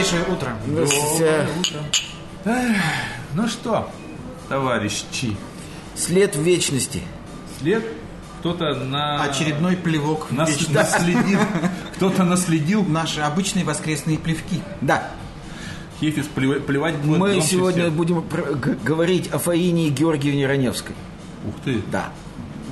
Добрейшее утро. Здравствуйте. Эх, ну что, товарищи, След в вечности. след кто-то на... Очередной плевок нас- наследил, кто-то наследил. Наши обычные воскресные плевки. Да. Хефис плевать, будет Мы сегодня всех. будем говорить о Фаине Георгиевне Раневской. Ух ты. Да.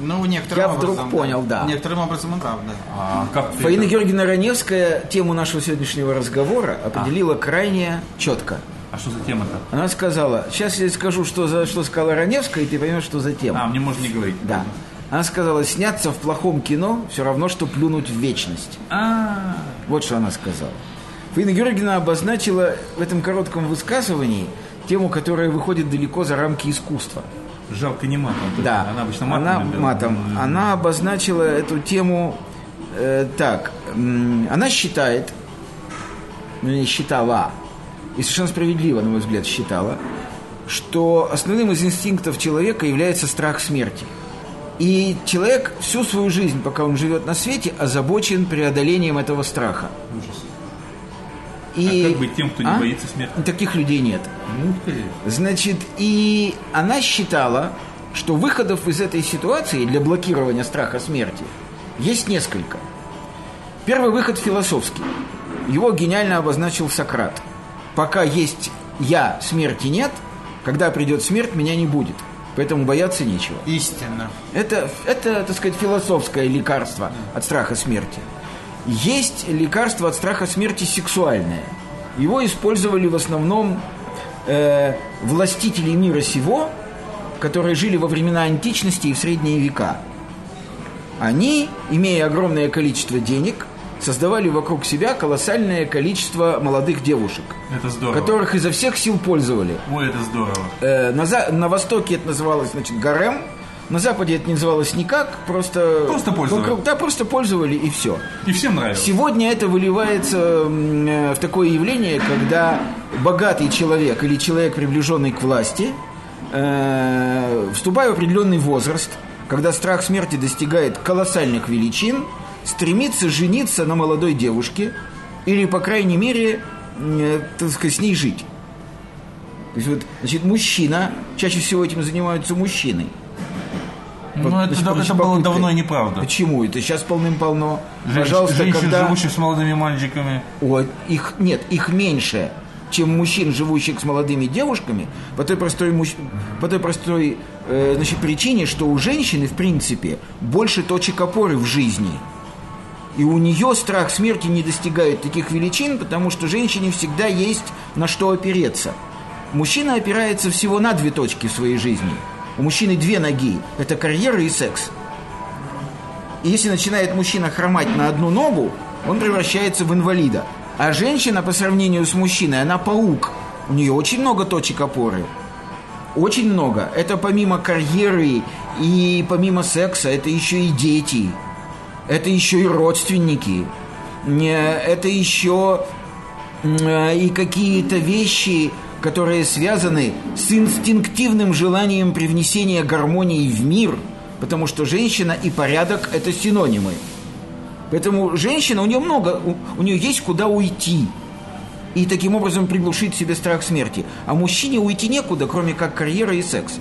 Ну, некоторым Я вдруг образом, понял, да. Некоторым образом, да, да. А как Фаина это- Георгиевна Раневская тему нашего сегодняшнего разговора определила крайне четко. А что за тема-то? Она сказала, сейчас я скажу, что, за, что сказала Раневская, и ты поймешь, что за тема. А, мне можно не говорить. Да. Она сказала, сняться в плохом кино все равно, что плюнуть в вечность. А, Вот что она сказала. Фаина Георгиевна обозначила в этом коротком высказывании тему, которая выходит далеко за рамки искусства. Жалко не матом. Да, Она обычно матом. она любила. матом. Она обозначила эту тему э, так. Она считает, ну не считала, и совершенно справедливо, на мой взгляд, считала, что основным из инстинктов человека является страх смерти. И человек всю свою жизнь, пока он живет на свете, озабочен преодолением этого страха. Ужас. И... А как быть тем, кто не А? боится смерти? Таких людей нет. Ну. Значит, и она считала, что выходов из этой ситуации для блокирования страха смерти есть несколько. Первый выход философский. Его гениально обозначил Сократ. Пока есть я, смерти нет, когда придет смерть, меня не будет. Поэтому бояться нечего. Истинно. Это, это, так сказать, философское лекарство от страха смерти. Есть лекарство от страха смерти сексуальное. Его использовали в основном э, властители мира сего, которые жили во времена античности и в средние века. Они, имея огромное количество денег, создавали вокруг себя колоссальное количество молодых девушек, Это здорово. которых изо всех сил пользовали. Ой, это здорово. Э, на, на Востоке это называлось, значит, гарем. На Западе это не называлось никак, просто... Просто пользовали. вокруг- да, просто пользовали и все. И всем нравилось. Сегодня это выливается э, в такое явление, когда богатый человек или человек, приближенный к власти, э, вступая в определенный возраст, когда страх смерти достигает колоссальных величин, стремится жениться на молодой девушке или, по крайней мере, э, так сказать, с ней жить. То есть вот, значит, мужчина, чаще всего этим занимаются мужчины. Ну, это, да- значит, это было давно и неправда. Почему? Это сейчас полным-полно. Женщин, Пожалуйста, женщин, когда... живущих с молодыми мальчиками. Ой, их нет, их меньше, чем мужчин, живущих с молодыми девушками, по той простой, муж- по той простой э, значит, причине, что у женщины, в принципе, больше точек опоры в жизни. И у нее страх смерти не достигает таких величин, потому что женщине всегда есть на что опереться. Мужчина опирается всего на две точки в своей жизни. У мужчины две ноги. Это карьера и секс. И если начинает мужчина хромать на одну ногу, он превращается в инвалида. А женщина по сравнению с мужчиной, она паук. У нее очень много точек опоры. Очень много. Это помимо карьеры и помимо секса, это еще и дети. Это еще и родственники. Не, Это еще м, и какие-то вещи, которые связаны с инстинктивным желанием привнесения гармонии в мир, потому что женщина и порядок – это синонимы. Поэтому женщина, у нее много, у, у нее есть куда уйти. И таким образом приглушить себе страх смерти. А мужчине уйти некуда, кроме как карьера и секс.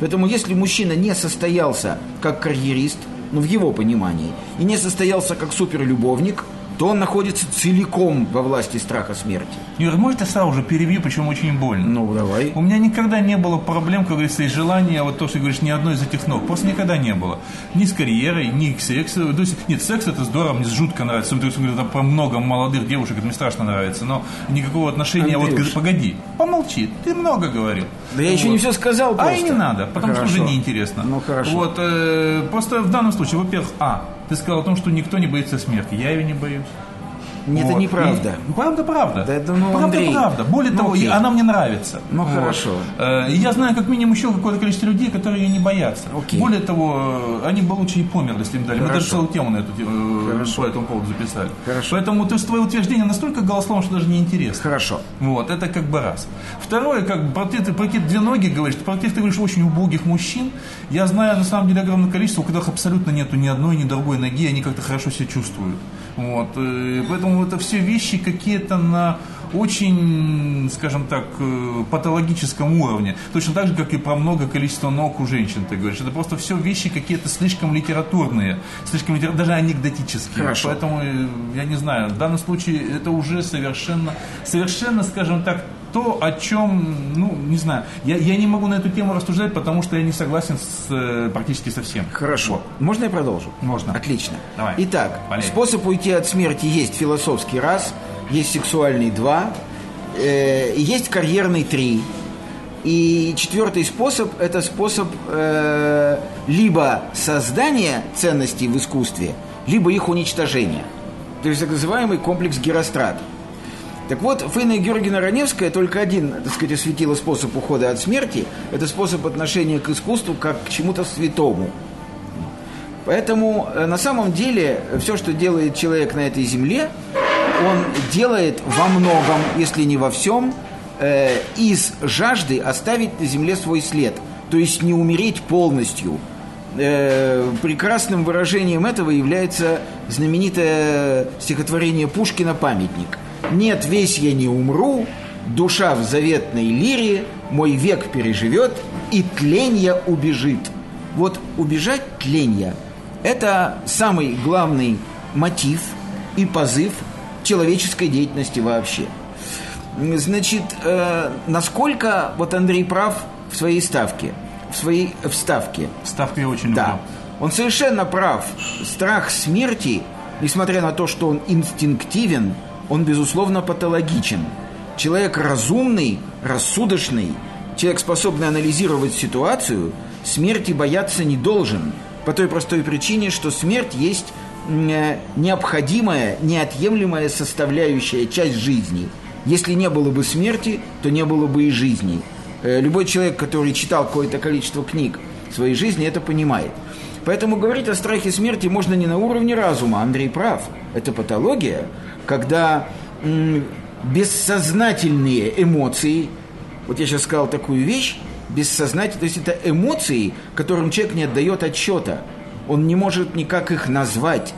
Поэтому если мужчина не состоялся как карьерист, ну в его понимании, и не состоялся как суперлюбовник, то он находится целиком во власти страха смерти. Юр, может, я сразу же перебью, причем очень больно. Ну, давай. У меня никогда не было проблем, как говорится, и желания, вот то, что говоришь, ни одной из этих ног. Просто никогда не было. Ни с карьерой, ни к сексу. То есть, нет, секс это здорово, мне жутко нравится. То есть, там про много молодых девушек, это мне страшно нравится. Но никакого отношения, вот, Андрюш. погоди, помолчи, ты много говорил. Да я еще не все сказал А просто. и не надо, потому Хорошо. что уже неинтересно. Ну, хорошо. Вот, э, просто в данном случае, во-первых, а, ты сказал о том, что никто не боится смерти. Я ее не боюсь. Нет, это Вот. неправда. И- правда, правда. Да это, ну, правда, Андрей, правда. Более ну, того, и окей. она мне нравится. Ну, хорошо. Э, и я знаю как минимум еще какое-то количество людей, которые ее не боятся. Окей. Более того, э, они бы лучше и померли, если им дали. Мы Хорошо. даже целую тему на эту э, Хорошо. по этому поводу записали. Хорошо. Поэтому то есть твое утверждение настолько голословно, что даже неинтересно. Хорошо. Вот, это как бы раз. Второе, как бы, про те- ты про какие-то две ноги говоришь, про тех, ты говоришь, очень убогих мужчин. Я знаю, на самом деле, огромное количество, у которых абсолютно нету ни одной, ни другой ноги, они как-то хорошо себя чувствуют. Вот, э, поэтому это все вещи какие-то на очень, скажем так, э, патологическом уровне. Точно так же, как и про много количества ног у женщин, ты говоришь. Это просто все вещи какие-то слишком литературные, слишком литера- даже анекдотические. Хорошо. Поэтому, э, я не знаю, в данном случае это уже совершенно, совершенно, скажем так, то, о чем, ну, не знаю, я, я не могу на эту тему рассуждать, потому что я не согласен с, э, практически со всем. Хорошо. Можно я продолжу? Можно. Отлично. Давай. Итак, Валяй. способ уйти от смерти есть философский раз, есть сексуальный два, э, есть карьерный три. И четвертый способ – это способ э, либо создания ценностей в искусстве, либо их уничтожения. То есть так называемый комплекс Герострата. Так вот, Фейна Георгиевна Раневская только один, так сказать, осветила способ ухода от смерти. Это способ отношения к искусству как к чему-то святому. Поэтому э, на самом деле все, что делает человек на этой земле, он делает во многом, если не во всем, э, из жажды оставить на земле свой след. То есть не умереть полностью. Э, прекрасным выражением этого является знаменитое стихотворение Пушкина «Памятник». «Нет, весь я не умру, душа в заветной лире, мой век переживет, и тленья убежит». Вот убежать тленья – это самый главный мотив и позыв человеческой деятельности вообще. Значит, э, насколько вот Андрей прав в своей ставке, в своей вставке. Ставку я очень Да, люблю. он совершенно прав. Страх смерти, несмотря на то, что он инстинктивен, он, безусловно, патологичен. Человек разумный, рассудочный, человек, способный анализировать ситуацию, смерти бояться не должен. По той простой причине, что смерть есть э, необходимая, неотъемлемая составляющая часть жизни. Если не было бы смерти, то не было бы и жизни. Э, Любой человек, который читал какое-то количество книг в своей жизни, это понимает. Поэтому говорить о страхе смерти можно не на уровне разума. Андрей прав. Это патология, когда бессознательные эмоции, вот я сейчас сказал такую вещь, бессознательные, то есть это эмоции, которым человек не отдает отчета. Он не может никак их назвать.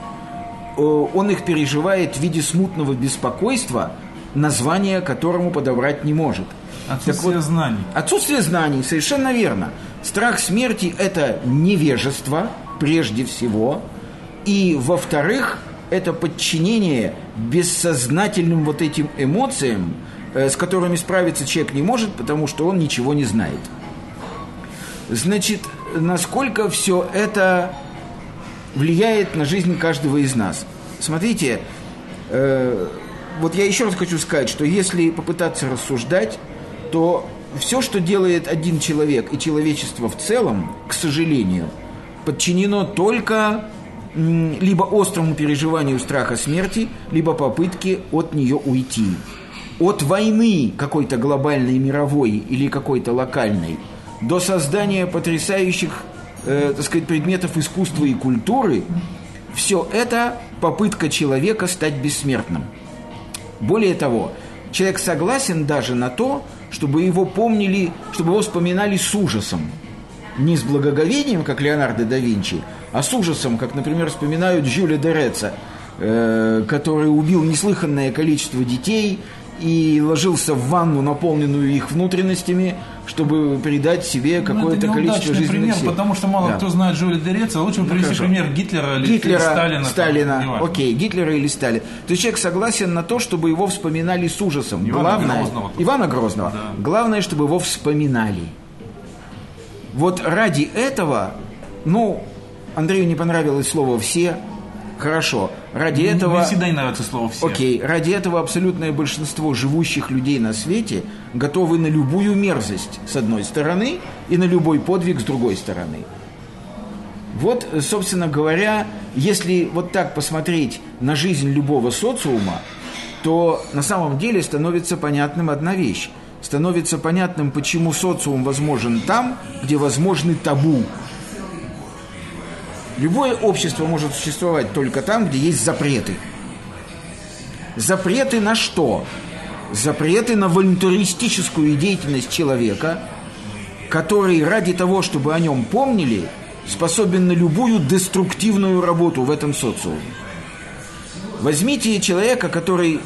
Он их переживает в виде смутного беспокойства, название которому подобрать не может. Отсутствие Так вот, знаний. Отсутствие знаний, совершенно верно. Страх смерти – это невежество, прежде всего. И, во-вторых, это подчинение бессознательным вот этим эмоциям, э, с которыми справиться человек не может, потому что он ничего не знает. Значит, насколько все это влияет на жизнь каждого из нас? Смотрите, э, вот я еще раз хочу сказать, что если попытаться рассуждать, то все, что делает один человек и человечество в целом, к сожалению, подчинено только либо острому переживанию страха смерти, либо попытке от нее уйти. От войны какой-то глобальной, мировой или какой-то локальной до создания потрясающих, э, так сказать, предметов искусства и культуры, все это попытка человека стать бессмертным. Более того, человек согласен даже на то, чтобы его помнили, чтобы его вспоминали с ужасом. Не с благоговением, как Леонардо да Винчи, а с ужасом, как, например, вспоминают Жюля Дереца, э, который убил неслыханное количество детей и ложился в ванну, наполненную их внутренностями, чтобы придать себе Ну, какое-то это количество жизненных пример, сил. потому что мало Да. кто знает Жюля Дереца. Лучше бы привести хорошо. пример Гитлера или Гитлера, Сталина. Сталина, там, окей, Гитлера или Сталина. То есть человек согласен на то, чтобы его вспоминали с ужасом. Ивана Главное, Грозного. Ивана Грозного. Да. Главное, чтобы его вспоминали. Вот ради этого, ну, Андрею не понравилось слово «все», хорошо. Ради Не- этого... Не всегда не нравится слово «все». Окей, ради этого абсолютное большинство живущих людей на свете готовы на любую мерзость с одной стороны и на любой подвиг с другой стороны. Вот, собственно говоря, если вот так посмотреть на жизнь любого социума, то на самом деле становится понятным одна вещь. Становится понятным, почему социум возможен там, где возможны табу. Любое общество может существовать только там, где есть запреты. Запреты на что? Запреты на волонтаристическую деятельность человека, который ради того, чтобы о нем помнили, способен на любую деструктивную работу в этом социуме. Возьмите человека, который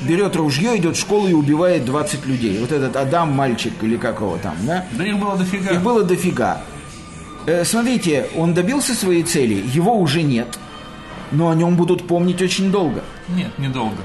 берет ружье, идет в школу и убивает 20 людей. Вот этот Адам, мальчик или как его там, да? Да их было дофига. Их было дофига. Э, смотрите, он добился своей цели, его уже нет, но о нем будут помнить очень долго. Нет, недолго.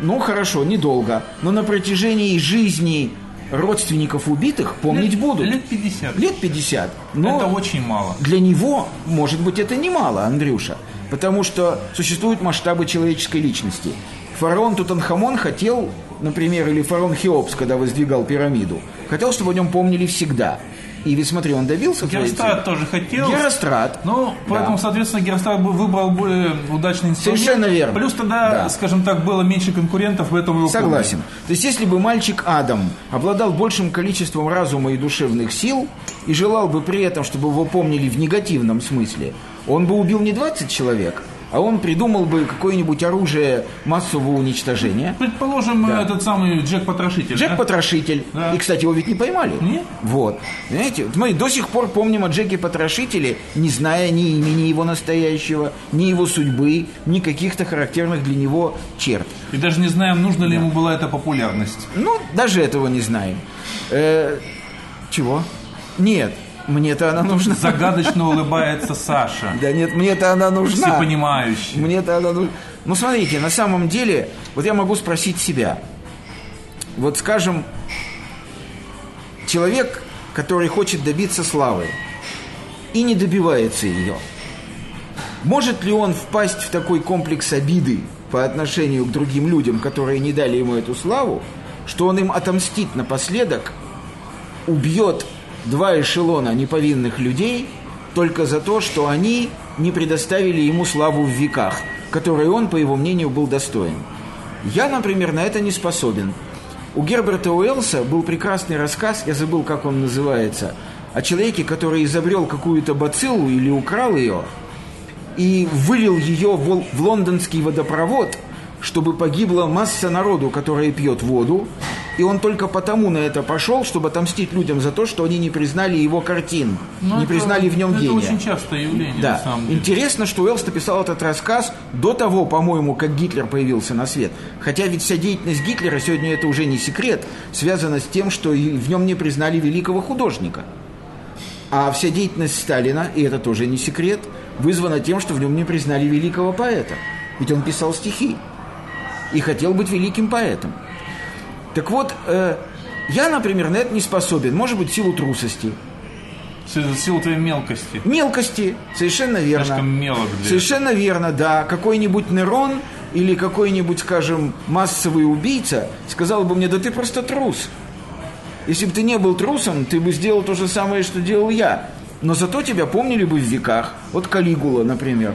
Ну, хорошо, недолго, но на протяжении жизни родственников убитых помнить лет, будут. Лет 50. Лет 50. Но Это очень мало. для него, может быть, это немало, Андрюша, потому что существуют масштабы человеческой личности. Фараон Тутанхамон хотел, например, или фараон Хеопс, когда воздвигал пирамиду, хотел, чтобы о нем помнили всегда. И ведь смотри, он добился Герострат тоже хотел. Герострат. Ну, поэтому, Да. соответственно, Герострат бы выбрал более удачный инструмент. Совершенно верно. Плюс тогда, Да. скажем так, было меньше конкурентов, поэтому его Согласен. То есть, если бы мальчик Адам обладал большим количеством разума и душевных сил и желал бы при этом, чтобы его помнили в негативном смысле, он бы убил не 20 человек, а он придумал бы какое-нибудь оружие массового уничтожения. Предположим, Да. этот самый Джек Потрошитель. Джек да? Потрошитель. Да. И, кстати, его ведь не поймали. Нет. Вот. Понимаете, вот мы до сих пор помним о Джеке Потрошителе, не зная ни имени его настоящего, ни его судьбы, ни каких-то характерных для него черт. И даже не знаем, нужна ли ему была эта популярность. Ну, даже этого не знаем. Э, чего? Нет, мне-то она нужна. Загадочно улыбается Саша. Да нет, мне-то она нужна. Всепонимающий. Мне-то она нужна. Ну, смотрите, на самом деле, вот я могу спросить себя. Вот, скажем, человек, который хочет добиться славы и не добивается ее, может ли он впасть в такой комплекс обиды по отношению к другим людям, которые не дали ему эту славу, что он им отомстит напоследок, убьет два эшелона неповинных людей только за то, что они не предоставили ему славу в веках, которой он, по его мнению, был достоин. Я, например, на это не способен. У Герберта Уэллса был прекрасный рассказ, я забыл, как он называется, о человеке, который изобрел какую-то бациллу или украл ее, и вылил ее в, лондонский водопровод, чтобы погибла масса народу, которая пьет воду, и он только потому на это пошел, чтобы отомстить людям за то, что они не признали его картин, Ну, не это- признали в нем это гения. очень частое явление, на Да. самом деле. Интересно, что Уэллс написал этот рассказ до того, по-моему, как Гитлер появился на свет. Хотя ведь вся деятельность Гитлера сегодня это уже не секрет, связана с тем, что в нем не признали великого художника. А вся деятельность Сталина, и это тоже не секрет, вызвана тем, что в нем не признали великого поэта. Ведь он писал стихи и хотел быть великим поэтом. Так вот, э, я, например, на это не способен. Может быть, в силу трусости. В силу твоей мелкости. Мелкости, совершенно верно. Слишком мелок для Совершенно верно, да. Какой-нибудь Нерон или какой-нибудь, скажем, массовый убийца сказал бы мне, да ты просто трус. Если бы ты не был трусом, ты бы сделал то же самое, что делал я. Но зато тебя помнили бы в веках. Вот Калигула, например.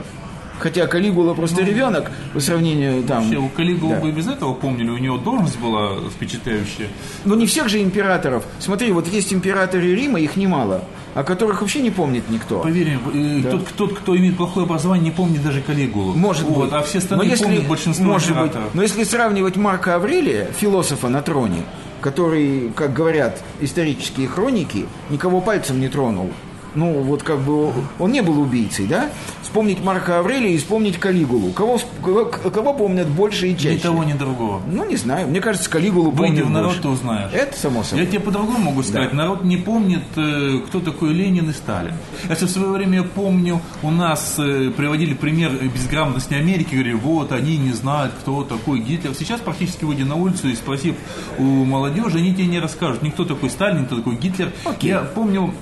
Хотя Калигула просто ребенок по сравнению там... Вообще, у Калигулы Да. бы без этого помнили, у него должность была впечатляющая. Но не всех же императоров. Смотри, вот есть императоры Рима, их немало, о которых вообще не помнит никто. Поверь, э, Да. тот, тот, кто имеет плохое образование, не помнит даже Калигулу. Может вот, быть. А все остальные но если, помнят большинство может быть, императоров. но если сравнивать Марка Аврелия, философа на троне, который, как говорят исторические хроники, никого пальцем не тронул. Ну, вот как бы он не был убийцей, да? Вспомнить Марка Аврелия и вспомнить Калигулу. Кого, кого, кого помнят больше и чаще? Ни того, ни другого. Ну, не знаю. Мне кажется, Калигулу помнят в народ, больше. ты узнаешь. Это само собой. Я тебе по-другому могу сказать. Народ не помнит, э, кто такой Ленин и Сталин. Если в свое время я помню, у нас э, приводили пример безграмотности Америки, говорили, вот, они не знают, кто такой Гитлер. Сейчас практически выйди на улицу и спроси у молодежи, они тебе не расскажут, ни кто такой Сталин, ни кто такой Гитлер. Окей. Я помню,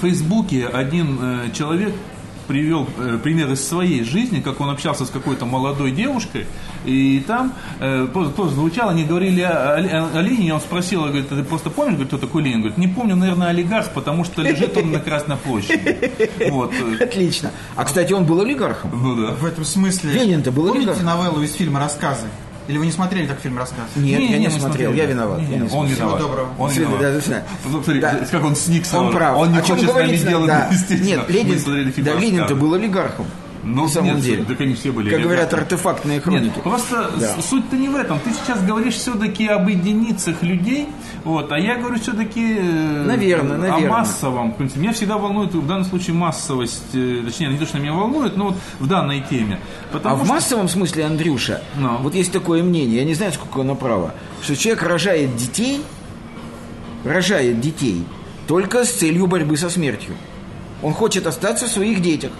в Фейсбуке один э, человек привел э, пример из своей жизни, как он общался с какой-то молодой девушкой, и там э, просто, тоже звучало, они говорили о, о- о Ленине, он спросил, говорит, ты просто помнишь, говорит, кто такой Ленин? Говорит, не помню, наверное, олигарх, потому что лежит он на Красной площади. Вот. Отлично. А, кстати, он был олигархом. Ну да. В этом смысле... Ленин-то был Помните олигарх? новеллу из фильма «Рассказы»? Или вы не смотрели так фильм «Рассказы»? Нет, я не, мы смотрел, я виноват. Не, я не, не он смотрел. виноват. доброго. Он Всего виноват. доброго. Посмотри, Да. как он сник Он прав. Он не чем хочет с нами делать, да. естественно. Нет, Ленин, да, Ленин-то был олигархом. Ну, на самом нет, деле. так они все были Как говорят, артефактные хроники. Нет, просто Да. суть-то не в этом. Ты сейчас говоришь все-таки об единицах людей, вот, а я говорю все-таки Наверно, о наверно. массовом. В Меня всегда волнует в данном случае массовость, э, точнее, не то, что меня волнует, но вот в данной теме. А Потому в что- массовом смысле, Андрюша, Ну. вот есть такое мнение, я не знаю, сколько оно право, что человек рожает детей, рожает детей только с целью борьбы со смертью. Он хочет остаться в своих детях.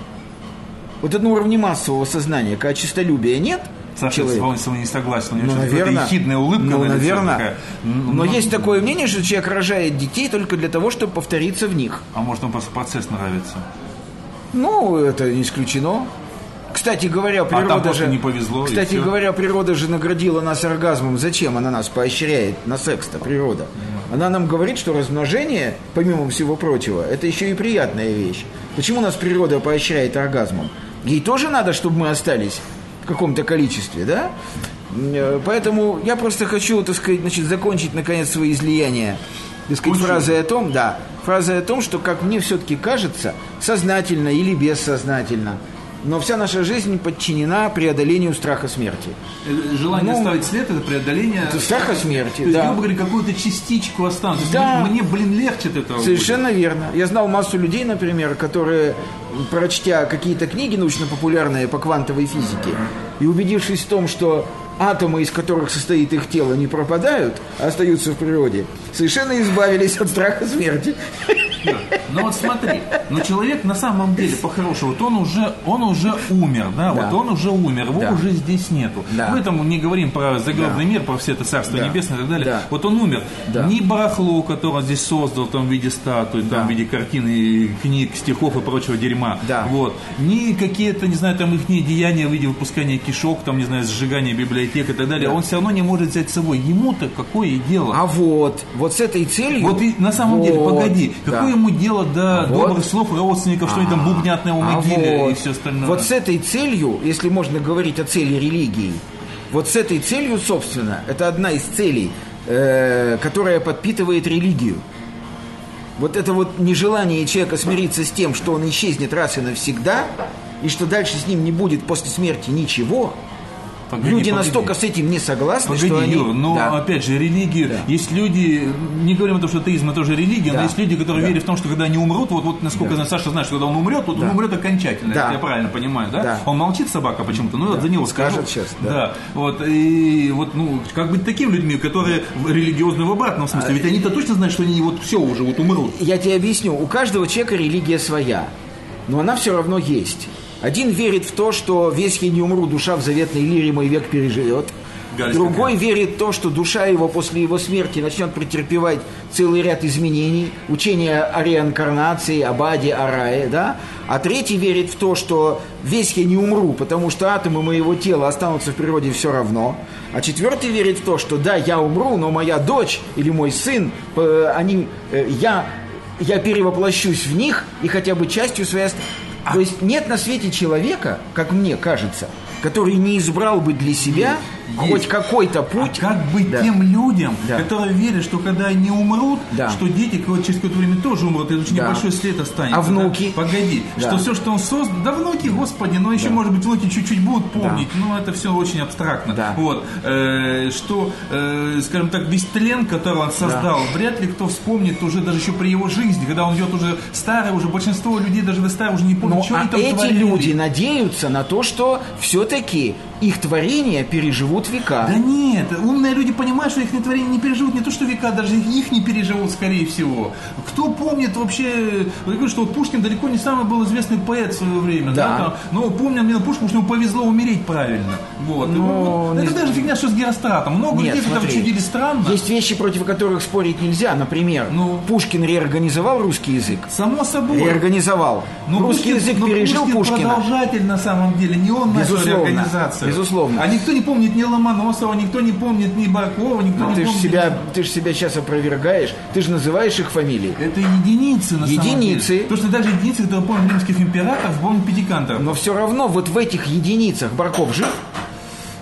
Вот это на уровне массового сознания, когда чистолюбия нет, Саша, человек- с вами не согласен. У него ну, наверное. ехидная улыбка ну, на наверное. такая. Ну, Но ну, есть такое мнение, что человек рожает детей только для того, чтобы повториться в них. А может, он просто процесс нравится? Ну, это не исключено. Кстати говоря, природа А там же... не повезло, Кстати говоря, природа же наградила нас оргазмом. Зачем она нас поощряет на секс-то, природа? Она нам говорит, что размножение, помимо всего прочего, это еще и приятная вещь. Почему нас природа поощряет оргазмом? Ей тоже надо, чтобы мы остались в каком-то количестве, да? Э, Поэтому я просто хочу, так сказать, значит, закончить, наконец, свои излияния так сказать, Кончил? фразой о том, да, фразой о том, что, как мне все-таки кажется, сознательно или бессознательно, но вся наша жизнь подчинена преодолению страха смерти. Э, Желание Ну, оставить след это преодоление это страха смерти, То есть, да. грубо говоря, какую-то частичку останусь. Да. Мне, блин, легче от этого. Совершенно верно. Я знал массу людей, например, которые, прочтя какие-то книги научно-популярные по квантовой физике, и убедившись в том, что атомы, из которых состоит их тело, не пропадают, а остаются в природе, совершенно избавились от страха смерти. Но вот смотри, но человек на самом деле, по-хорошему, вот он уже, он уже умер, да, Да. вот он уже умер, его Да. уже здесь нету. Да. Мы там не говорим про загробный Да. мир, про все это царство Да. небесное и так далее. Да. Вот он умер. Да. Ни барахло, которое он здесь создал, там в виде статуи, Да. там в виде картины, книг, стихов и прочего дерьма. Да. Вот. Ни какие-то, не знаю, там их деяния в виде выпускания кишок, там, не знаю, сжигания библиотек и так далее. Да. Он все равно не может взять с собой. Ему-то какое дело? А вот, вот с этой целью... Вот и на самом деле, Вот, погоди, да. Какое ему дело до Вот. добрых слов родственников, что они там бубнят на его А могиле вот, и все остальное? Вот с этой целью, если можно говорить о цели религии, вот с этой целью, собственно, это одна из целей, э, которая подпитывает религию. Вот это вот нежелание человека смириться с тем, что он исчезнет раз и навсегда, и что дальше с ним не будет после смерти ничего, Погоди, люди погоди. настолько с этим не согласны, Погоди, что они... Юр, но Да. опять же, религия, Да. есть люди, не говорим о том, что атеизм это тоже религия, Да. но есть люди, которые Да. верят в том, что когда они умрут, вот, вот насколько Да. Саша знает, что когда он умрет, вот он Да. умрет окончательно, Да. если я правильно понимаю, да? Да. Он молчит, собака, почему-то, ну вот за него скажу. Скажет сейчас, да. Да, вот, и вот, ну, как быть такими людьми, которые религиозны в обратном А, смысле, ведь они-то точно знают, что они вот все уже вот умрут. Я тебе объясню, у каждого человека религия своя, но она все равно есть. Один верит в то, что весь я не умру, душа в заветной лире мой век переживет. Гадость Другой верит в то, что душа его после его смерти начнет претерпевать целый ряд изменений, учение о реинкарнации, об аде, о рае, да? А третий верит в то, что весь я не умру, потому что атомы моего тела останутся в природе все равно. А четвертый верит в то, что да, я умру, но моя дочь или мой сын, э, они, э, я, я перевоплощусь в них и хотя бы частью своей... То есть нет на свете человека, как мне кажется, который не избрал бы для себя хоть какой-то путь. А как быть Да. тем людям, Да. которые верят, что когда они умрут, Да. что дети через какое-то время тоже умрут, и очень Да. небольшой след останется. А внуки? да? Погоди, Да. что все, что он создал, да внуки, господи, но еще, может быть, внуки чуть-чуть будут помнить, Да. но это все очень абстрактно. Да. Вот, Э, что, э, скажем так, весь тлен, который он создал, вряд ли кто вспомнит уже даже еще при его жизни, когда он идет уже старый, уже большинство людей даже до старого уже не помнят, Ну, что а они там эти творили. люди надеются на то, что все-таки их творения переживут века. Да нет, умные люди понимают, что их творения не переживут не то, что века, даже их не переживут, скорее всего. Кто помнит вообще, я говорю, что вот Пушкин далеко не самый был известный поэт в свое время, да, Да. там, но помню мне Пушкин, что ему повезло умереть правильно. Вот. И Ну, вот это даже фигня, что с Геростратом. Много Нет, людей, которые чудили странно. Есть вещи, против которых спорить нельзя. Например, Ну. Пушкин реорганизовал русский язык. Само собой. Реорганизовал. Но русский Пушкин- язык но пережил Пушкин Пушкина. продолжатель на самом деле, не он начал Безусловно, реорганизацию. безусловно. А никто не помнит ни Ломоносова, никто не помнит ни Баркова, никто Ну, не ты же помнит... себя, ты ж себя сейчас опровергаешь. Ты же называешь их фамилии. Это единицы на самом Единицы. деле. Потому что даже единицы, которые помнят римских императоров, помнят пятикантов. Но все равно вот в этих единицах Барков жив.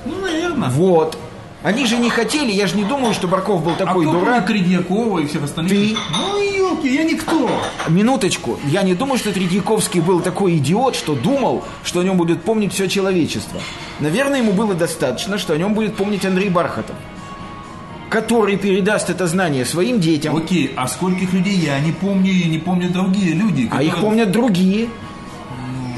Ну, наверное. Вот. Они же не хотели, я же не думаю, что Барков был а такой кто дурак. Тредьякова и всех остальных? Ты. Ну, елки, я никто. Минуточку. Я не думаю, что Третьяковский был такой идиот, что думал, что о нем будет помнить все человечество. Наверное, ему было достаточно, что о нем будет помнить Андрей Бархатов, который передаст это знание своим детям, Окей, а скольких людей я не помню и не помнят другие люди? а их которые- помнят другие.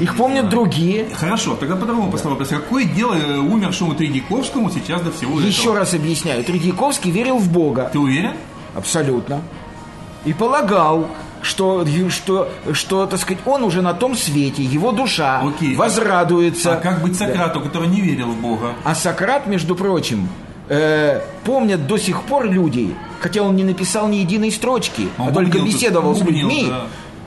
Их помнят другие. Хорошо, тогда по-другому поставлю вопрос. Какое дело э, умершему Тредяковскому сейчас до всего Еще этого? раз объясняю. Третьяковский верил в Бога. Ты уверен? Абсолютно. И полагал, что, что, что, так сказать, он уже на том свете, его душа Окей. возрадуется. А как быть Сократу, который не верил в Бога? А Сократ, между прочим, э, помнят до сих пор люди, хотя он не написал ни единой строчки, Он а только бубнил беседовал с бубнил, людьми. да.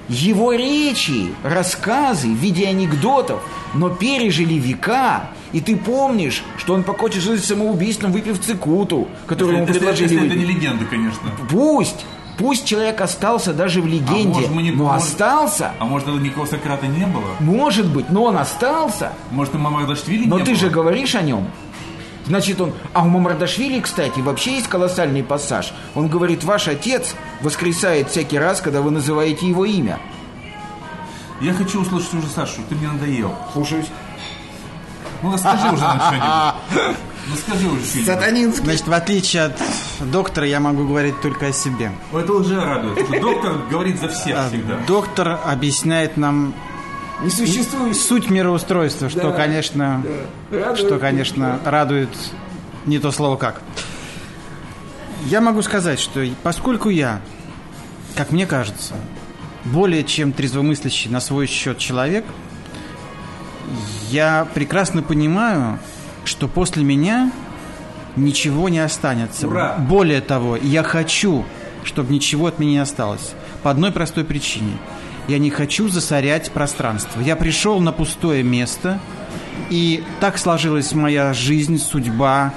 Его речи, рассказы в виде анекдотов, но пережили века. И ты помнишь, что он покончил жизнь самоубийством, выпив цикуту, которую ему предложили если это не легенда, конечно. Пусть, пусть человек остался даже в легенде, может, мы не- но может- остался. А может, никакого Сократа не было? Может быть, но он остался. Может, и Мамардашвили Но не ты было? же говоришь о нем. Значит, он... А у Мамардашвили, кстати, вообще есть колоссальный пассаж. Он говорит, ваш отец воскресает всякий раз, когда вы называете его имя. Я хочу услышать уже Сашу, ты мне надоел. Слушаюсь. Ну, расскажи уже нам что-нибудь. Ну, скажи уже что-нибудь. Сатанинский. Значит, в отличие от доктора, я могу говорить только о себе. Это уже радует. Доктор говорит за всех А, всегда. Доктор объясняет нам Не существует. суть мироустройства, что, Да, конечно, Радует. что, конечно, радует не то слово как. Я могу сказать, что поскольку я, как мне кажется, более чем трезвомыслящий на свой счет человек, я прекрасно понимаю, что после меня ничего не останется. Ура! Более того, я хочу, чтобы ничего от меня не осталось. По одной простой причине. Я не хочу засорять пространство. Я пришел на пустое место, и так сложилась моя жизнь, судьба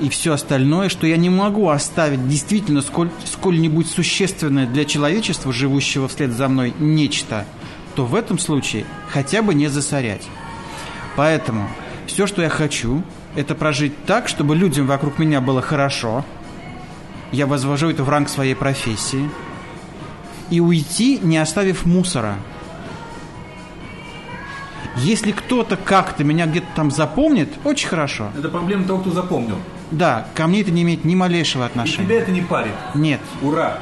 и все остальное, что я не могу оставить действительно сколь, сколь-нибудь существенное для человечества, живущего вслед за мной, нечто, то в этом случае хотя бы не засорять. Поэтому все, что я хочу, это прожить так, чтобы людям вокруг меня было хорошо. Я возвожу это в ранг своей профессии. И уйти, не оставив мусора. Если кто-то как-то меня где-то там запомнит, очень хорошо. Это проблема того, кто запомнил. Да, ко мне это не имеет ни малейшего И отношения. тебя это не парит. Нет. Ура!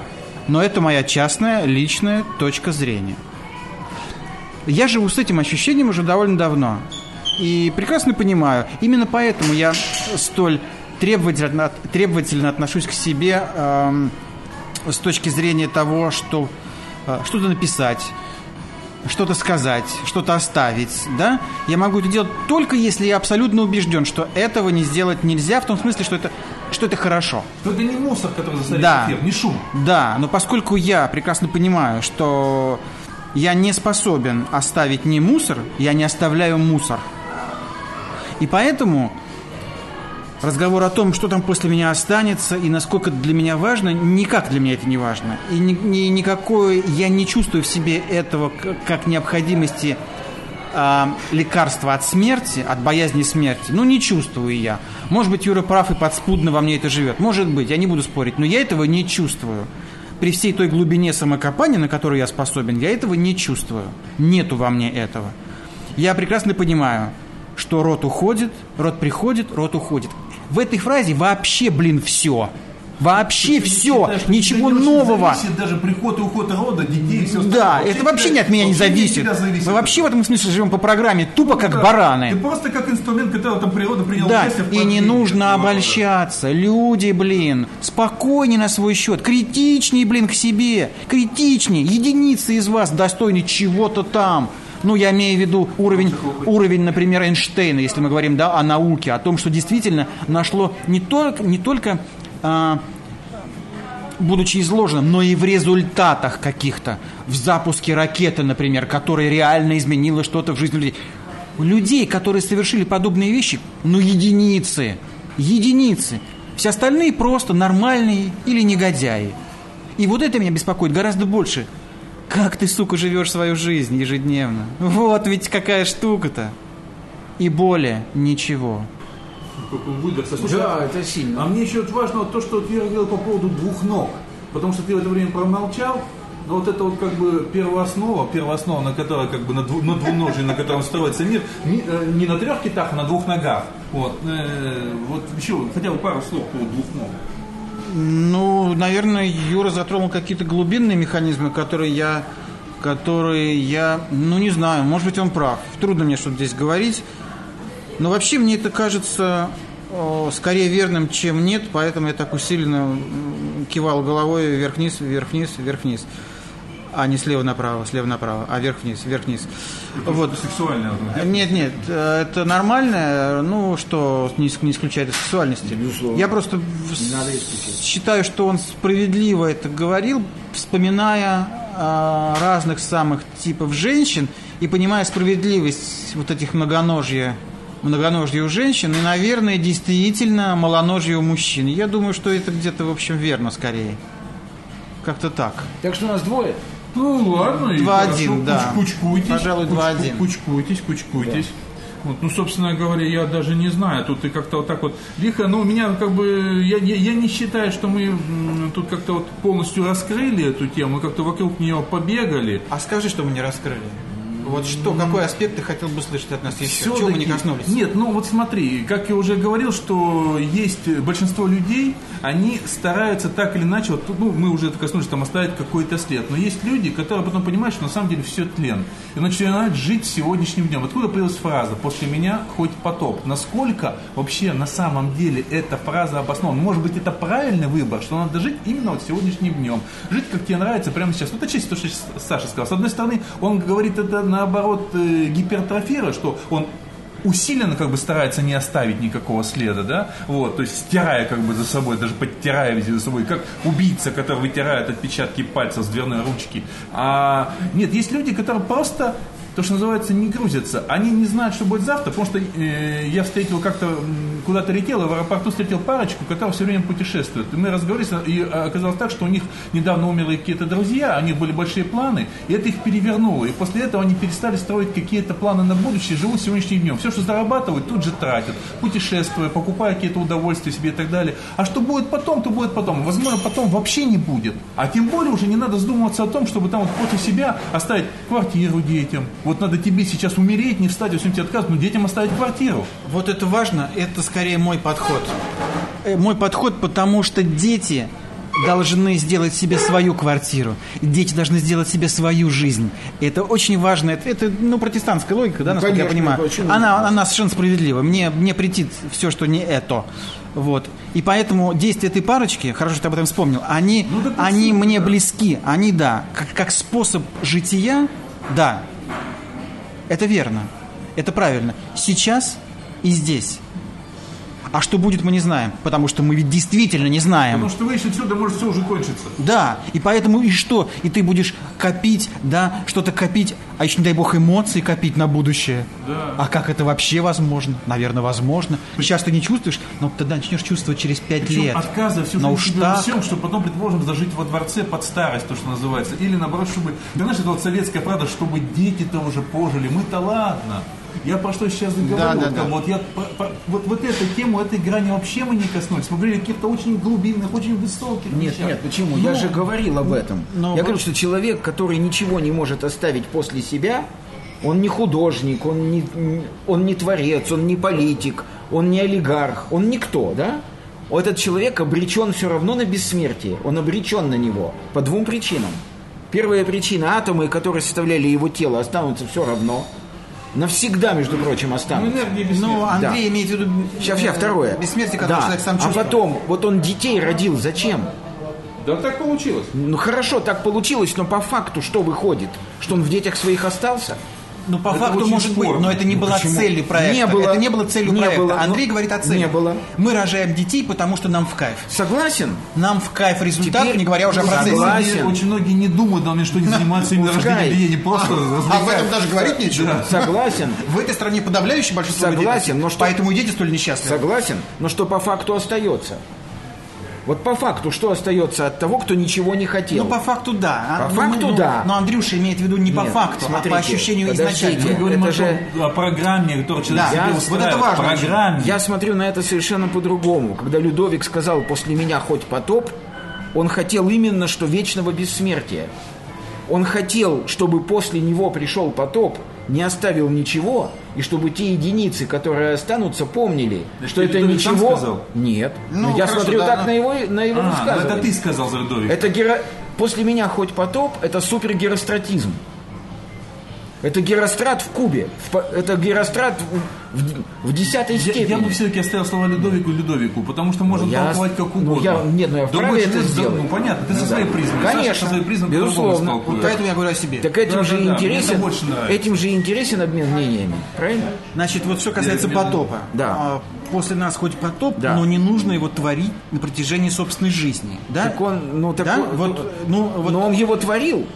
Но это моя частная, личная точка зрения. Я живу с этим ощущением уже довольно давно. И прекрасно понимаю, именно поэтому я столь требовательно, требовательно отношусь к себе эм, с точки зрения того, что э, что-то написать, что-то сказать, что-то оставить, да? Я могу это делать только если я абсолютно убежден, что этого не сделать нельзя, в том смысле, что это, что это хорошо. Но это не мусор, который засоряет Да. эфир, не шум. Да, но поскольку я прекрасно понимаю, что я не способен оставить не мусор, я не оставляю мусор. И поэтому разговор о том, что там после меня останется и насколько для меня важно, никак для меня это не важно. И ни, ни- никакой я не чувствую в себе этого как необходимости а, лекарства от смерти, от боязни смерти. Ну, не чувствую я. Может быть, Юра прав и подспудно во мне это живет. Может быть, я не буду спорить, но я этого не чувствую. При всей той глубине самокопания, на которую я способен, я этого не чувствую. Нету во мне этого. Я прекрасно понимаю, что рот уходит, рот приходит, рот уходит. В этой фразе вообще, блин, все. Вообще Ты все. считаешь, Ничего не очень нового. Зависит даже приход и уход рода, детей все Да, это вообще не от меня не зависит. Мы вообще в этом смысле живем по программе тупо как Ты бараны. просто как инструмент, который там природа приняла Да, участие и не нужно этого рода. обольщаться. Люди, блин, спокойнее на свой счет. Критичнее, блин, к себе. Критичнее. Единицы из вас достойны чего-то там. Ну, я имею в виду уровень, уровень, например, Эйнштейна, если мы говорим да, о науке, о том, что действительно нашло не только, не только а, будучи изложенным, но и в результатах каких-то, в запуске ракеты, например, которая реально изменила что-то в жизни людей. Людей, которые совершили подобные вещи, ну, единицы, единицы. Все остальные просто нормальные или негодяи. И вот это меня беспокоит гораздо больше. Как ты, сука, живешь свою жизнь ежедневно? Вот ведь какая штука-то. И более ничего. Слушай, Да, это сильно. А мне еще вот важно вот то, что вот Вера говорила по поводу двух ног. Потому что ты в это время промолчал, Но вот это вот как бы первооснова, первооснова, на которой как бы на, дву, на двуножии, на котором строится мир, не, э, не на трех китах, а на двух ногах. Вот, э, вот еще хотя бы пару слов по двух ног. Ну, наверное, Юра затронул какие-то глубинные механизмы, которые я, которые я, ну не знаю, может быть он прав. Трудно мне что-то здесь говорить. Но вообще мне это кажется о, скорее верным, чем нет, поэтому я так усиленно кивал головой вверх-вниз, вверх-вниз, вверх-вниз. А не слева направо, слева направо, а вверх-вниз, вверх-вниз. Вот. Сексуальное. вот, Нет, нет, э, это нормально, ну, что не, не исключает из сексуальности. Безусловно. Я просто считаю, что он справедливо это говорил, вспоминая а, разных самых типов женщин и понимая справедливость вот этих многоножья многоножья у женщин и, наверное, действительно малоножье у мужчин. Я думаю, что это где-то, в общем, верно скорее. Как-то так. Так что у нас двое. Ну ладно, и 2-1, хорошо, да. куч- Кучкуйтесь. Пожалуй, кучку- 2-1. Кучкуйтесь, кучкуйтесь. Вот, ну, собственно говоря, я даже не знаю, тут и как-то вот так вот лихо, ну, меня как бы, я, я, я не считаю, что мы тут как-то вот полностью раскрыли эту тему, как-то вокруг нее побегали. А скажи, что мы не раскрыли. Вот что, какой аспект ты хотел бы слышать от нас еще? Всё-таки- Чего мы не коснулись? Нет, ну вот смотри, как я уже говорил, что есть большинство людей, они стараются так или иначе, вот, ну, мы уже коснулись, там оставить какой-то след. Но есть люди, которые потом понимают, что на самом деле все тлен. И начинают жить сегодняшним днем. Откуда появилась фраза «после меня хоть потоп»? Насколько вообще на самом деле эта фраза обоснована? Может быть, это правильный выбор, что надо жить именно вот сегодняшним днем. Жить, как тебе нравится прямо сейчас. Вот это честь то, что Саша сказал. С одной стороны, он говорит это наоборот э, гипертрофируя, что он усиленно как бы старается не оставить никакого следа, да, вот, то есть стирая как бы за собой, даже подтирая везде за собой, как убийца, который вытирает отпечатки пальцев с дверной ручки. А нет, есть люди, которые просто то, что называется, не грузятся. Они не знают, что будет завтра, потому что э, я встретил как-то, куда-то летел, и в аэропорту встретил парочку, которая все время путешествует. И мы разговаривались, и оказалось так, что у них недавно умерли какие-то друзья, у них были большие планы, и это их перевернуло. И после этого они перестали строить какие-то планы на будущее, живут сегодняшним днем. Все, что зарабатывают, тут же тратят, путешествуя, покупая какие-то удовольствия себе и так далее. А что будет потом, то будет потом. Возможно, потом вообще не будет. А тем более уже не надо задумываться о том, чтобы там вот после себя оставить квартиру детям. Вот надо тебе сейчас умереть, не встать, всем тебе отказ, но детям оставить квартиру. Вот это важно, это скорее мой подход. Э, Мой подход, потому что дети должны сделать себе свою квартиру. Дети должны сделать себе свою жизнь. Это очень важно. Это, это, ну, протестантская логика, да, насколько я конечно, понимаю. почему? Она, она совершенно справедлива. Мне, мне претит все, что не это. Вот. И поэтому действия этой парочки, хорошо, что ты об этом вспомнил, они, Ну, они абсолютно, мне да. близки. Они, да, как, как способ жития, да, это верно. Это правильно. Сейчас и здесь. А что будет, мы не знаем. Потому что мы ведь действительно не знаем. Потому что выйдешь отсюда, может все уже кончиться. Да, и поэтому и что? И ты будешь копить, да, что-то копить, а еще, не дай бог, эмоции копить на будущее. Да. А как это вообще возможно? Наверное, возможно. Сейчас ты не чувствуешь, но тогда начнешь чувствовать через пять лет. отказывая всю но уж так. всем, чтобы потом, предположим, зажить во дворце под старость, то, что называется. Или наоборот, чтобы... Ты знаешь, это вот советская правда, чтобы дети-то уже пожили. Мы-то ладно. Я про что сейчас говорю? Да, да, там, да. Вот, я, по- по- вот, вот эту тему, этой грани вообще мы не коснулись. Мы говорили о каких-то очень глубинных, очень высоких Нет, вещах. нет, почему? Ну, Я же говорил об этом. но Я вы- говорю, что человек, который ничего не может оставить после себя, он не художник, он не, он не творец, он не политик, он не олигарх, он никто, да? Этот человек обречен все равно на бессмертие. Он обречен на него по двум причинам. Первая причина – атомы, которые составляли его тело, останутся все равно. Навсегда, между прочим, Ну, останутся. энергия. Ну, Андрей Да. имеет в виду... Сейчас, э, сейчас, второе. Бессмертие, которое Да. человек сам А чувствует. потом, вот он детей родил, зачем? Да так получилось. Ну хорошо, так получилось, но по факту что выходит? Что он в детях своих остался? Ну, по Это факту, может быть, спорно. но это не Ну, была почему? целью проекта. Не было. Это не было целью Не проекта. было, но- Андрей говорит о цели. Не было. Мы рожаем детей, потому что нам в кайф. Согласен? Нам в кайф результат, Теперь- не говоря уже о Ну, процессе. согласен. Очень многие, не думают, главное, что они занимаются именно рождением детей, не просто А в развлекаются. этом даже говорить нечего. Согласен. В этой стране подавляющее большинство людей. Согласен, но что- Поэтому и дети столь несчастливы. Согласен, но что по факту остается? Вот по факту что остается от того, кто ничего не хотел? Ну, по факту, да. По А, ну, факту, ну, да. Но Андрюша имеет в виду не по Нет, факту, а смотрите, по ощущению подождите. Мы изначально. говорим Это о, же- о программе, которую человек Да, себе вот это важно. Программе. Я смотрю на это совершенно по-другому. Когда Людовик сказал «после меня хоть потоп», он хотел именно что вечного бессмертия. Он хотел, чтобы после него пришел потоп, не оставил ничего, и чтобы те единицы, которые останутся, помнили, Это что это Людовик сам ничего. сказал? Нет. Ну, Но я хорошо, смотрю да, так да. на его, на его А, ну высказывание. это ты сказал за. Это геро... После меня хоть потоп, это супергеростратизм. Это герострат в кубе. Это герострат в, в- в десятой Я, степени. я бы все-таки оставил слова Людовику Людовику, потому что можно я- толковать как ну, угодно. я- нет, ну, я Другой вправе это человек сделать. Ну понятно, ты Ну, со да. своей призмой. Саша Конечно, со своей призмой безусловно. столкует. Поэтому я говорю о себе. Так этим Да, же да, да, интересен, нравится. этим же интересен обмен мнениями, правильно? Значит, вот что касается Я- я- потопа. Да. А, После нас хоть потоп, Да. но не нужно его творить на протяжении собственной жизни. Да? Так он, ну так Да? он- Вот, ну, вот но он его творил.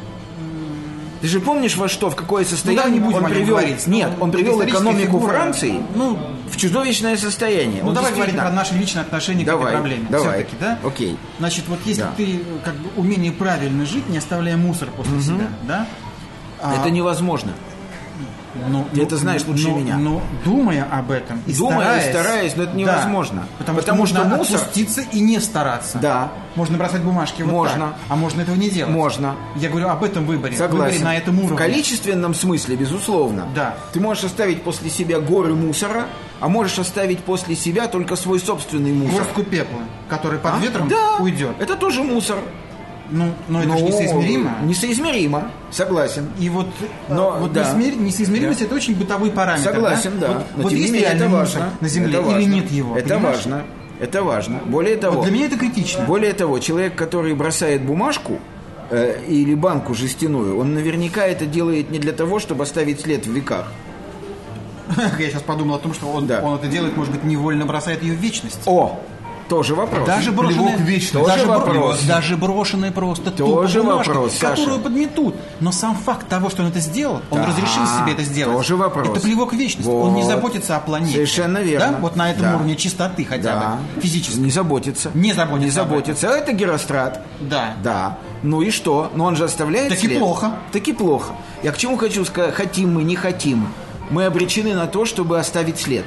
Ты же помнишь во что, в какое состояние не будем он привел? говорить. Нет, Ну, он это привел экономику фигура. Франции Ну, в чудовищное состояние. Ну, Он давай говорить про наши личные отношения к Давай, этой проблеме. давай. Все-таки, да? Окей. Значит, вот если Да. ты как бы умение правильно жить, не оставляя мусор после себя, да? А, Это невозможно. Ну, ты это знаешь лучше ну, меня. Ну, думая об этом и Думая и стараясь, стараясь, но это да, невозможно. потому, Потому что, что можно мусор- отпуститься и не стараться. Да. Можно бросать бумажки вот Можно. так, а можно этого не делать. Можно. Я говорю об этом выборе. Выборе Согласен. на этом уровне. В количественном смысле, безусловно. Да. Ты можешь оставить после себя горы мусора, а можешь оставить после себя только свой собственный мусор. Горстку пепла, который под А? ветром да, уйдет. Это тоже мусор. Ну, но это же Ну, несоизмеримо. Несоизмеримо, согласен. И вот, Но, э, вот да. несмер- несоизмеримость это очень бытовой параметр. Согласен, да. Вот, Но вот есть менее это важно. на Земле Это или важно. нет его? Это понимаешь? важно. Это важно. Более того, Вот для меня это критично. более того, человек, который бросает бумажку э, или банку жестяную, он наверняка это делает не для того, чтобы оставить след в веках. Я сейчас подумал о том, что он, Да. он это делает, может быть, невольно бросает ее в вечность. О, тоже вопрос. Даже брошенные, в вечность. Тоже даже, бро- вопрос. даже брошенные просто Тоже бумажки, вопрос, Саша. которую подметут. Но сам факт того, что он это сделал, он Да, разрешил себе это сделать. тоже вопрос. Это плевок в вечность. Он не Вот. заботится о планете. Совершенно верно. Да? Вот на этом Да. уровне чистоты хотя Да. бы, физически. Не заботится. Не заботится Не заботится. Это герострат. Да. Да. Ну и что? Но он же оставляет Так и след. плохо. Так и плохо. Я к чему хочу сказать? Хотим мы, не хотим. Мы обречены на то, чтобы оставить след.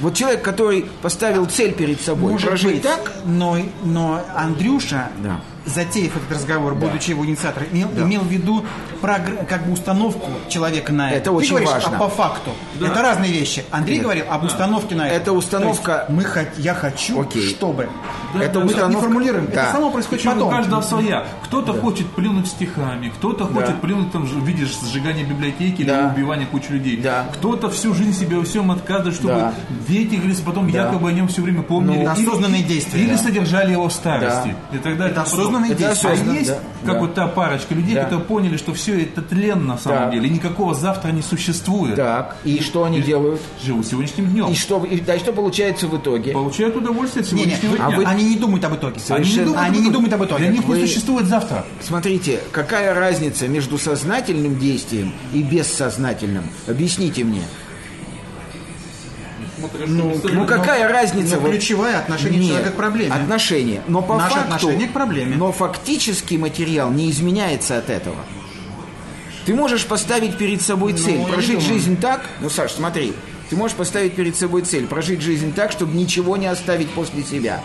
Вот человек, который поставил цель перед собой, Может прожить быть, так, но, но Андрюша, Да. Затеяв этот разговор, будучи его инициатором, имел, имел в виду прогр- как бы установку человека на это. Это Ты очень говоришь, важно. а по факту. Это разные вещи. Андрей Нет. говорил об установке на это. Это установка- мы хот- я хочу, Окей. чтобы. Это мы так не установка- формулируем. Да. Это само происходит Причем у потом. каждого своя. Кто-то хочет плюнуть стихами, кто-то хочет плюнуть там, в виде сжигания библиотеки Да. или убивания кучи людей. Да. Кто-то всю жизнь себе во всем отказывает, чтобы Да. дети, говорится, потом якобы о нем все время помнили. Ну, осознанные действия, Или да. содержали его в старости. И тогда Это осознанные потом- действия. А осознанно, есть, да, как да. вот та парочка людей, Да. которые поняли, что все это тлен на самом Да. деле, и никакого завтра не существует. так, и что они делают? Живут сегодняшним днем. И что, и, да, и что получается в итоге? Получают удовольствие от Не, не, сегодняшнего а дня. вы- Они не думают об итоге. Совершенно. Они, не думают, они не думают об итоге. Для них Вы- не существует завтра. Смотрите, какая разница между сознательным действием и бессознательным? Объясните мне. Ну какая разница? но Вот- ключевое отношение Нет, человека к проблеме. Отношение. Но по Наше факту, отношение к проблеме. Но фактический материал не изменяется от этого. Ты можешь поставить перед собой цель, Ну, я не прожить жизнь так. Ну, Саш, смотри, ты можешь поставить перед собой цель, прожить жизнь так, чтобы ничего не оставить после себя.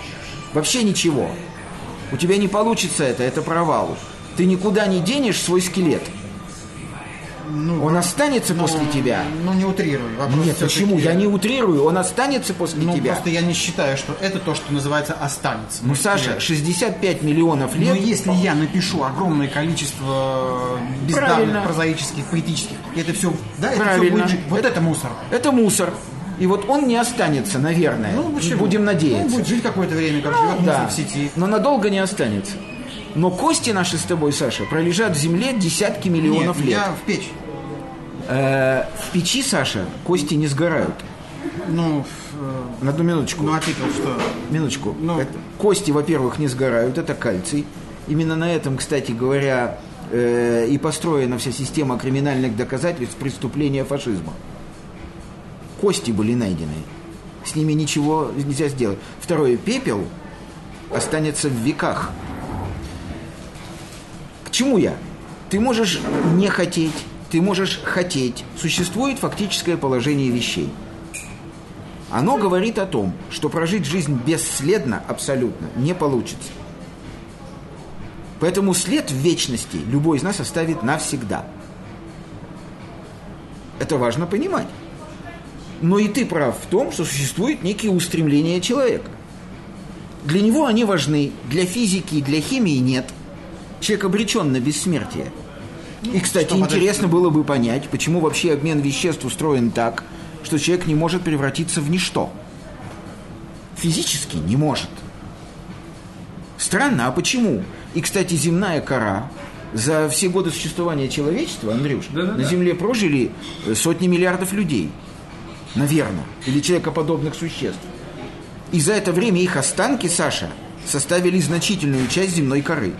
Вообще ничего. У тебя не получится это, это провал. Ты никуда не денешь свой скелет. Он останется после тебя. Ну, не утрируй. Вопрос Нет, почему? Я не утрирую, он останется после Ну, тебя. просто я не считаю, что это то, что называется останется. Ну, Саша, 65 миллионов лет. Но если я напишу огромное количество бездарных, Правильно. прозаических, поэтических, и это все, да, это все Правильно. будет жить. Вот это, мусор. Это мусор. И вот он не останется, наверное. Ну, почему? Будем Он надеяться. будет жить какое-то время, как живет мусор Да. в сети. Но надолго не останется. Но кости наши с тобой, Саша, пролежат в земле десятки миллионов Нет, лет. я в печь. Э, в печи, Саша, кости не сгорают. Ну, э, На одну минуточку. ну, ты что? Минуточку. Ну. Это- кости, во-первых, не сгорают, это кальций. Именно на этом, кстати говоря, э, и построена вся система криминальных доказательств преступления фашизма. Кости были найдены. С ними ничего нельзя сделать. Второе, пепел останется в веках. К чему я? Ты можешь не хотеть, ты можешь хотеть. Существует фактическое положение вещей. Оно говорит о том, что прожить жизнь бесследно абсолютно не получится. Поэтому след в вечности любой из нас оставит навсегда. Это важно понимать. Но и ты прав в том, что существуют некие устремления человека. Для него они важны, для физики и для химии нет. Человек обречен на бессмертие. И, кстати, что, интересно было бы понять, почему вообще обмен веществ устроен так, что человек не может превратиться в ничто. Физически не может. Странно, а почему? И, кстати, земная кора за все годы существования человечества, Андрюш, Да-да-да. на Земле прожили э, сотни миллиардов людей. Наверное. Или человекоподобных существ. И за это время их останки, Саша, составили значительную часть земной коры.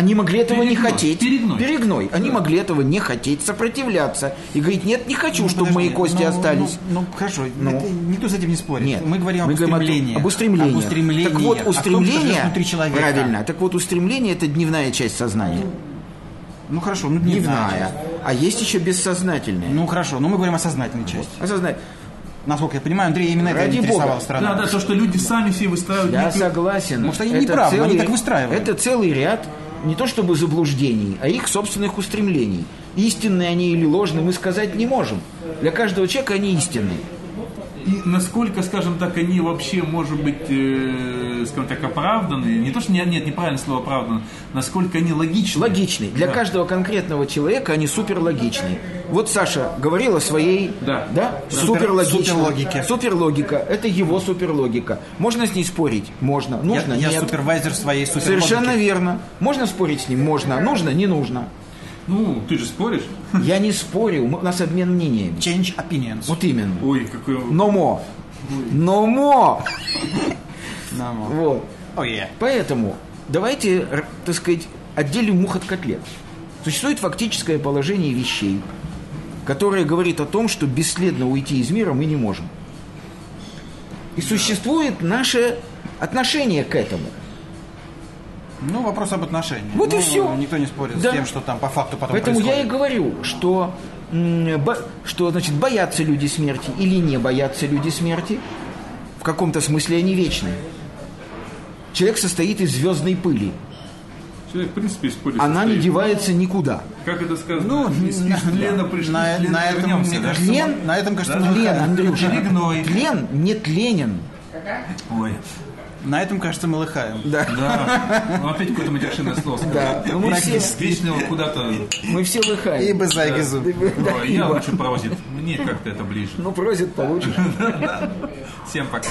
Они могли этого не Перегной, хотеть. перегной. Они могли этого не хотеть, сопротивляться. И говорить, нет, не хочу, Ну, чтобы мои подожди, кости ну, остались. Ну, ну, хорошо, Ну. это- никто с этим не спорит. Нет. Мы говорим об о том- устремлении. Об устремлении. Об устремлении. Так вот, о том, что устремление... живет внутри человека. Правильно. Так вот, устремление – это дневная часть сознания. Ну хорошо, ну дневная. Дневная. А есть еще бессознательная. Ну хорошо, но мы говорим о сознательной части. Осознай. Насколько я понимаю, Андрей именно это Ради интересовала Бога. страна. Да, да, то, что люди сами себе выстраивают Я некую- согласен. Может, они не правы, они так выстраивают. Это целый ряд не то чтобы заблуждений, а их собственных устремлений. Истинные они или ложные мы сказать не можем. Для каждого человека они истинные. И насколько, скажем так, они вообще, может быть, э, скажем так, оправданы, не то, что нет, нет неправильное слово оправданы, насколько они логичны. Логичные. Для Да. каждого конкретного человека они суперлогичные. Вот Саша говорил о своей Да. Да? Супер- суперлогичной- суперлогике. Суперлогика. Это его суперлогика. Можно с ней спорить? Можно. Я, Нужно? я Нет. супервайзер своей суперлогики. Совершенно верно. Можно спорить с ним? Можно. Нужно? Не нужно. Ну, ты же споришь? Я не спорю. У нас обмен мнениями. Change opinions. Вот именно. Ой, какой... Но мо. Но мо. Вот. Oh, yeah. Поэтому давайте, так сказать, отделим мух от котлет. Существует фактическое положение вещей, которое говорит о том, что бесследно уйти из мира мы не можем. И существует наше отношение к этому. Ну, вопрос об отношениях. Вот и Ну, всё. Никто не спорит Да. с тем, что там по факту потом Поэтому я и происходит. говорю, что, что значит, боятся люди смерти или не боятся люди смерти, в каком-то смысле они вечны. Человек состоит из звездной пыли. Человек, в принципе, спорит. Она не состоит. девается никуда. Как это сказано? Ну, из, из тлена пришли, на, тлен на этом, вернемся, мне кажется, Тлен? на этом, кажется, Да, Тлен. Андрюша. Тлен не тленен. Ой, На этом, кажется, мы лыхаем. Да. да. Ну, опять какое-то матершинное слово сказал. Да. Ну, мы все, Вечного куда-то... мы все лыхаем. И без зайгизу. Да, я ибо. лучше прозит. Мне как-то это ближе. Ну, просит, получишь. Всем пока.